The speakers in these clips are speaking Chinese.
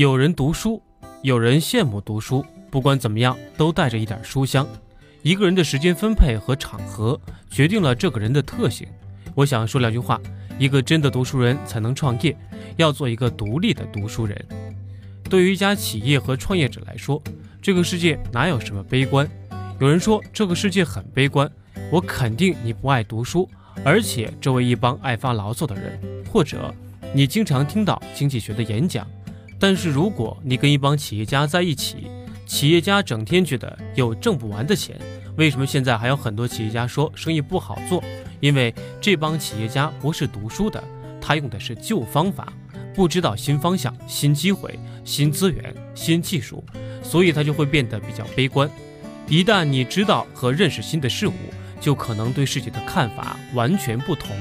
有人读书，有人羡慕读书。不管怎么样，都带着一点书香。一个人的时间分配和场合，决定了这个人的特性。我想说两句话：一个真的读书人才能创业，要做一个独立的读书人。对于一家企业和创业者来说，这个世界哪有什么悲观？有人说这个世界很悲观，我肯定你不爱读书，而且周围一帮爱发牢骚的人，或者你经常听到经济学的演讲。但是如果你跟一帮企业家在一起，企业家整天觉得有挣不完的钱，为什么现在还有很多企业家说生意不好做？因为这帮企业家不是读书的，他用的是旧方法，不知道新方向、新机会、新资源、新技术，所以他就会变得比较悲观。一旦你知道和认识新的事物，就可能对世界的看法完全不同。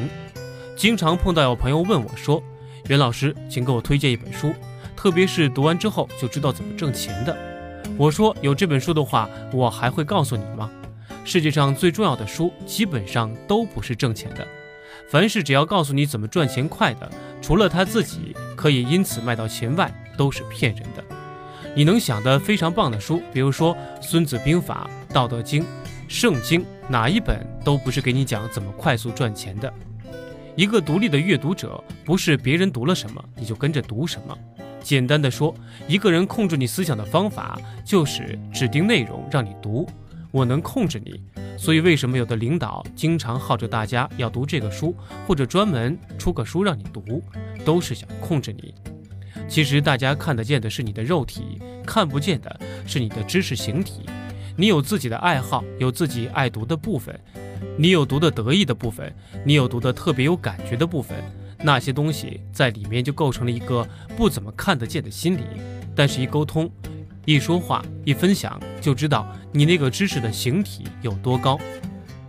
经常碰到有朋友问我说：“袁老师，请给我推荐一本书。”特别是读完之后就知道怎么挣钱的，我说有这本书的话，我还会告诉你吗？世界上最重要的书基本上都不是挣钱的，凡是只要告诉你怎么赚钱快的，除了他自己可以因此卖到钱外，都是骗人的。你能想的非常棒的书，比如说《孙子兵法》《道德经》《圣经》，哪一本都不是给你讲怎么快速赚钱的。一个独立的阅读者，不是别人读了什么你就跟着读什么。简单的说，一个人控制你思想的方法就是指定内容让你读。我能控制你，所以为什么有的领导经常号召大家要读这个书，或者专门出个书让你读，都是想控制你。其实大家看得见的是你的肉体，看不见的是你的知识形体。你有自己的爱好，有自己爱读的部分，你有读的得意的部分，你有读的特别有感觉的部分。那些东西在里面就构成了一个不怎么看得见的心理，但是一沟通、一说话、一分享，就知道你那个知识的形体有多高。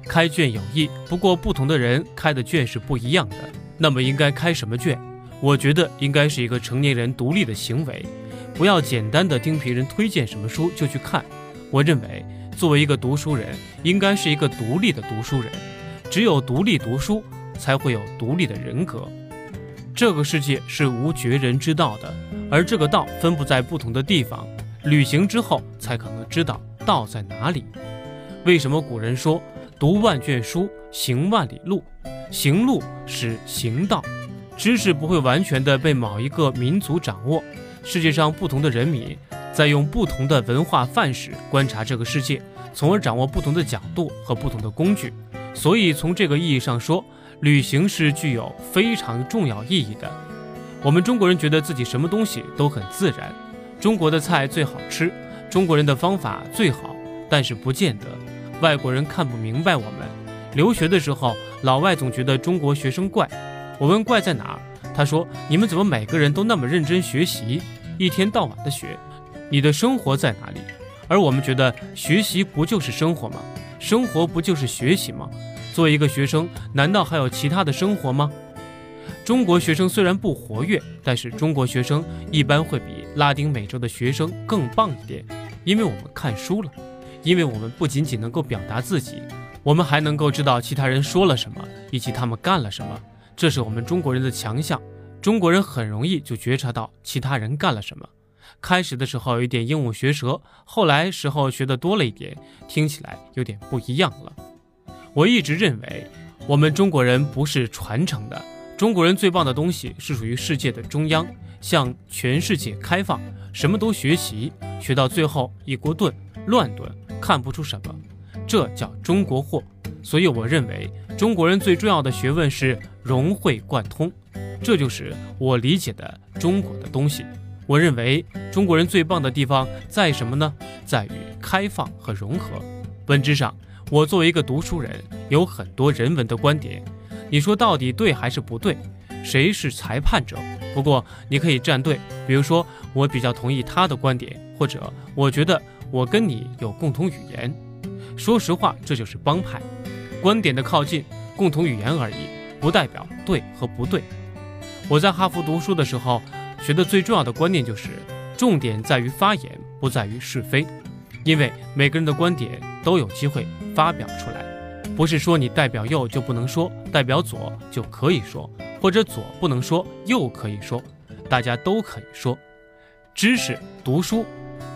开卷有益，不过不同的人开的卷是不一样的。那么应该开什么卷？我觉得应该是一个成年人独立的行为，不要简单的听别人推荐什么书就去看。我认为，作为一个读书人，应该是一个独立的读书人，只有独立读书，才会有独立的人格。这个世界是无绝人之道的，而这个道分布在不同的地方，旅行之后才可能知道道在哪里。为什么古人说读万卷书，行万里路？行路是行道，知识不会完全的被某一个民族掌握。世界上不同的人民在用不同的文化范式观察这个世界，从而掌握不同的角度和不同的工具。所以从这个意义上说。旅行是具有非常重要意义的。我们中国人觉得自己什么东西都很自然，中国的菜最好吃，中国人的方法最好，但是不见得。外国人看不明白我们。留学的时候，老外总觉得中国学生怪。我问怪在哪儿，他说：“你们怎么每个人都那么认真学习，一天到晚的学？你的生活在哪里？”而我们觉得学习不就是生活吗？生活不就是学习吗？作为一个学生，难道还有其他的生活吗？中国学生虽然不活跃，但是中国学生一般会比拉丁美洲的学生更棒一点，因为我们看书了，因为我们不仅仅能够表达自己，我们还能够知道其他人说了什么，以及他们干了什么。这是我们中国人的强项。中国人很容易就觉察到其他人干了什么。开始的时候有一点鹦鹉学舌，后来时候学的多了一点，听起来有点不一样了。我一直认为，我们中国人不是传承的。中国人最棒的东西是属于世界的中央，向全世界开放，什么都学习，学到最后一锅炖，乱炖，看不出什么，这叫中国货。所以我认为，中国人最重要的学问是融会贯通，这就是我理解的中国的东西。我认为中国人最棒的地方在什么呢？在于开放和融合，本质上。我作为一个读书人，有很多人文的观点，你说到底对还是不对？谁是裁判者？不过你可以站队，比如说我比较同意他的观点，或者我觉得我跟你有共同语言。说实话，这就是帮派，观点的靠近，共同语言而已，不代表对和不对。我在哈佛读书的时候，学的最重要的观念就是，重点在于发言，不在于是非。因为每个人的观点都有机会发表出来，不是说你代表右就不能说，代表左就可以说，或者左不能说，右可以说，大家都可以说。知识、读书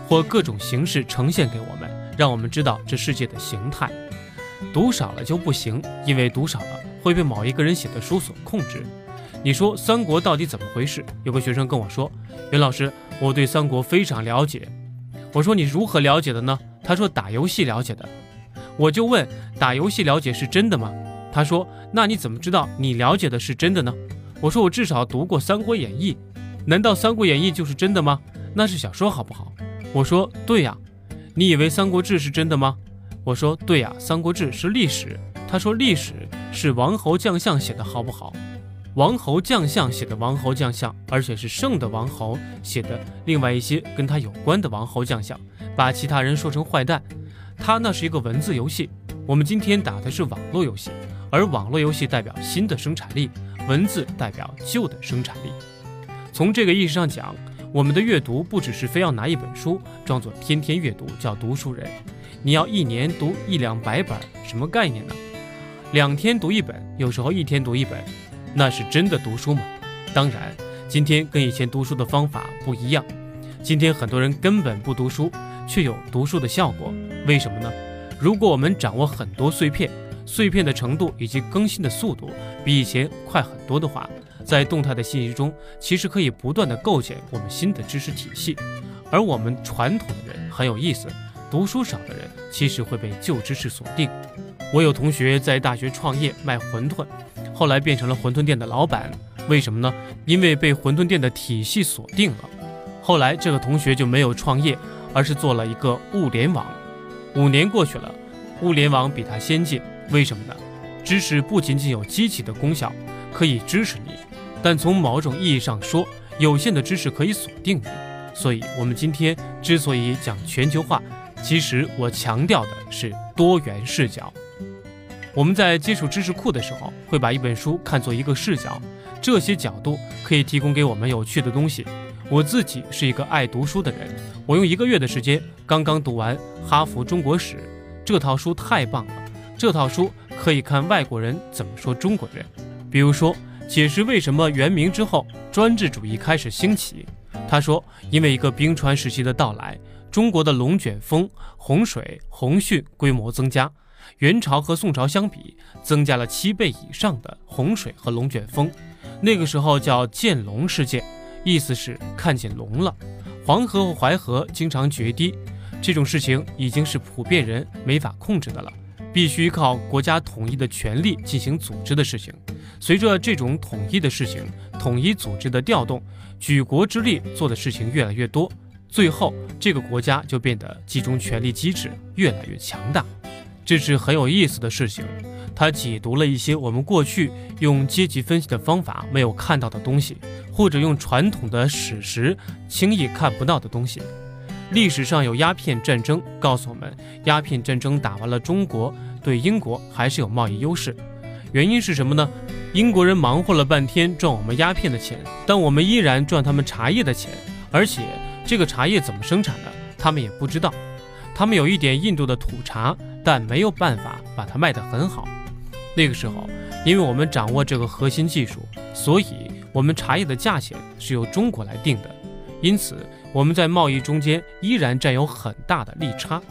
或各种形式呈现给我们，让我们知道这世界的形态。读少了就不行，因为读少了会被某一个人写的书所控制。你说三国到底怎么回事？有个学生跟我说：“袁老师，我对三国非常了解。”我说：“你如何了解的呢？”他说：“打游戏了解的。”我就问：“打游戏了解是真的吗？”他说：“那你怎么知道你了解的是真的呢？”我说：“我至少读过《三国演义》，难道《三国演义》就是真的吗？那是小说，好不好？”我说：“对呀。”你以为《三国志》是真的吗？我说：“对呀，《三国志》是历史。”他说：“历史是王侯将相写的，好不好？王侯将相写的王侯将相，而且是圣的王侯写的，另外一些跟他有关的王侯将相，把其他人说成坏蛋。它那是一个文字游戏，我们今天打的是网络游戏。”而网络游戏代表新的生产力，文字代表旧的生产力。从这个意义上讲，我们的阅读不只是非要拿一本书装作天天阅读叫读书人，你要一年读一两百本，什么概念呢？两天读一本，有时候一天读一本，那是真的读书吗？当然，今天跟以前读书的方法不一样。今天很多人根本不读书，却有读书的效果，为什么呢？如果我们掌握很多碎片。碎片的程度以及更新的速度比以前快很多的话，在动态的信息中，其实可以不断的构建我们新的知识体系。而我们传统的人很有意思，读书少的人其实会被旧知识锁定。我有同学在大学创业卖馄饨，后来变成了馄饨店的老板，为什么呢？因为被馄饨店的体系锁定了。后来这个同学就没有创业，而是做了一个物联网。五年过去了，物联网比它先进。为什么呢？知识不仅仅有机器的功效，可以支持你，但从某种意义上说，有限的知识可以锁定你。所以，我们今天之所以讲全球化，其实我强调的是多元视角。我们在接触知识库的时候，会把一本书看作一个视角，这些角度可以提供给我们有趣的东西。我自己是一个爱读书的人，我用一个月的时间刚刚读完《哈佛中国史》，这套书太棒了。这套书可以看外国人怎么说中国人，比如说解释为什么元明之后专制主义开始兴起。他说，因为一个冰川时期的到来，中国的龙卷风、洪水、洪汛规模增加。元朝和宋朝相比，增加了七倍以上的洪水和龙卷风。那个时候叫见龙事件，意思是看见龙了。黄河和淮河经常决堤，这种事情已经是普遍人没法控制的了。必须依靠国家统一的权力进行组织的事情，随着这种统一的事情、统一组织的调动，举国之力做的事情越来越多，最后这个国家就变得集中权力机制越来越强大。这是很有意思的事情，他解读了一些我们过去用阶级分析的方法没有看到的东西，或者用传统的史实轻易看不到的东西。历史上有鸦片战争，告诉我们，鸦片战争打完了，中国对英国还是有贸易优势。原因是什么呢？英国人忙活了半天赚我们鸦片的钱，但我们依然赚他们茶叶的钱，而且这个茶叶怎么生产的，他们也不知道。他们有一点印度的土茶，但没有办法把它卖得很好。那个时候，因为我们掌握这个核心技术，所以我们茶叶的价钱是由中国来定的。因此，我们在贸易中间依然占有很大的利差，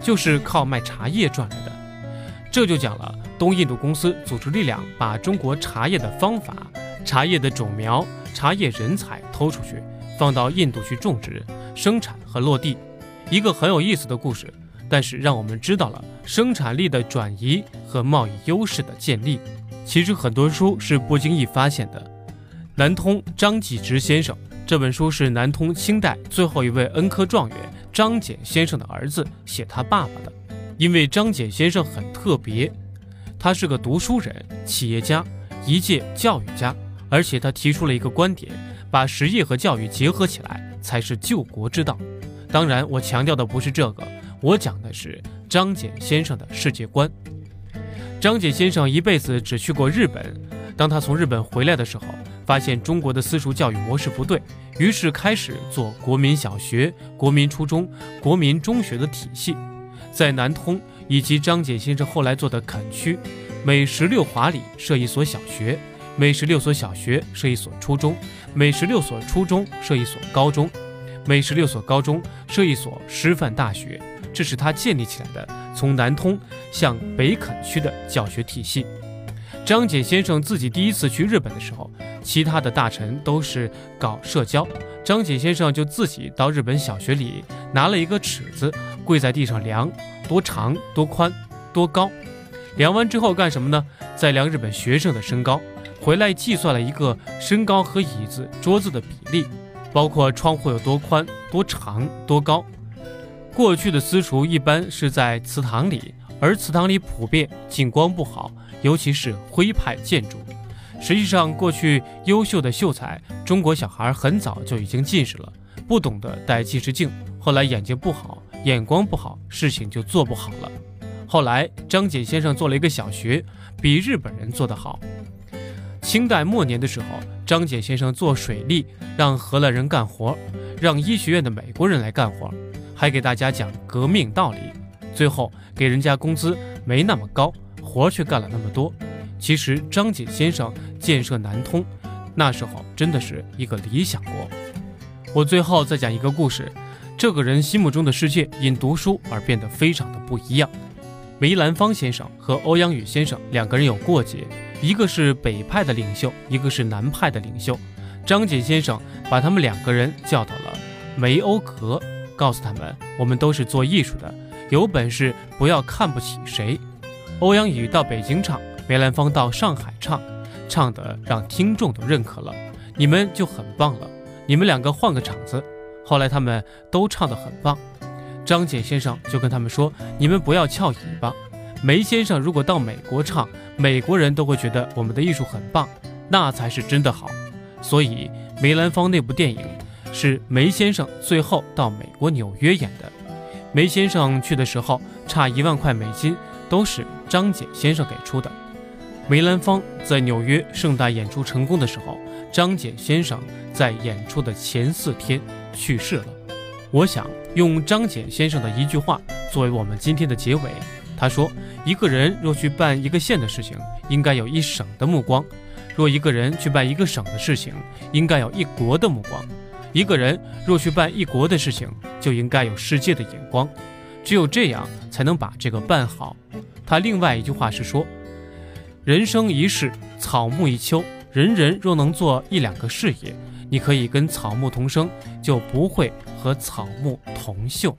就是靠卖茶叶赚来的。这就讲了东印度公司组织力量把中国茶叶的方法、茶叶的种苗、茶叶人才偷出去，放到印度去种植、生产和落地。一个很有意思的故事，但是让我们知道了生产力的转移和贸易优势的建立。其实很多书是不经意发现的。南通张继直先生。这本书是南通清代最后一位恩科状元张謇先生的儿子写他爸爸的。因为张謇先生很特别，他是个读书人、企业家、一介教育家，而且他提出了一个观点：把实业和教育结合起来才是救国之道。当然，我强调的不是这个，我讲的是张謇先生的世界观。张謇先生一辈子只去过日本，当他从日本回来的时候。发现中国的私塾教育模式不对，于是开始做国民小学、国民初中、国民中学的体系。在南通以及张謇先生后来做的垦区，每十六华里设一所小学，每十六所小学设一所初中，每十六所初中设一所高中。每十六所高中设一所师范大学，这是他建立起来的从南通向北垦区的教学体系。张謇先生自己第一次去日本的时候，其他的大臣都是搞社交，张謇先生就自己到日本小学里拿了一个尺子，跪在地上量多长、多宽、多高。量完之后干什么呢？再量日本学生的身高，回来计算了一个身高和椅子、桌子的比例，包括窗户有多宽、多长、多高。过去的私塾一般是在祠堂里，而祠堂里普遍景光不好。尤其是徽派建筑，实际上过去优秀的秀才，中国小孩很早就已经近视了，不懂得戴近视镜，后来眼睛不好，眼光不好，事情就做不好了。后来张謇先生做了一个小学，比日本人做得好。清代末年的时候，张謇先生做水利，让荷兰人干活，让医学院的美国人来干活，还给大家讲革命道理，最后给人家工资没那么高。活却干了那么多，其实张謇先生建设南通，那时候真的是一个理想国。我最后再讲一个故事，这个人心目中的世界因读书而变得非常的不一样。梅兰芳先生和欧阳予先生两个人有过节，一个是北派的领袖，一个是南派的领袖。张謇先生把他们两个人叫到了梅欧阁，告诉他们：我们都是做艺术的，有本事不要看不起谁。欧阳予到北京唱，梅兰芳到上海唱，唱的让听众都认可了，你们就很棒了。你们两个换个场子，后来他们都唱得很棒。张謇先生就跟他们说：“你们不要翘尾巴。梅先生如果到美国唱，美国人都会觉得我们的艺术很棒，那才是真的好。所以梅兰芳那部电影是梅先生最后到美国纽约演的。梅先生去的时候差一万块美金。”都是张謇先生给出的。梅兰芳在纽约盛大演出成功的时候，张謇先生在演出的前四天去世了。我想用张謇先生的一句话作为我们今天的结尾。他说：“一个人若去办一个县的事情，应该有一省的目光；若一个人去办一个省的事情，应该有一国的目光；一个人若去办一国的事情，就应该有世界的眼光。只有这样，才能把这个办好。”他另外一句话是说：“人生一世，草木一秋。人人若能做一两个事业，你可以跟草木同生，就不会和草木同锈。”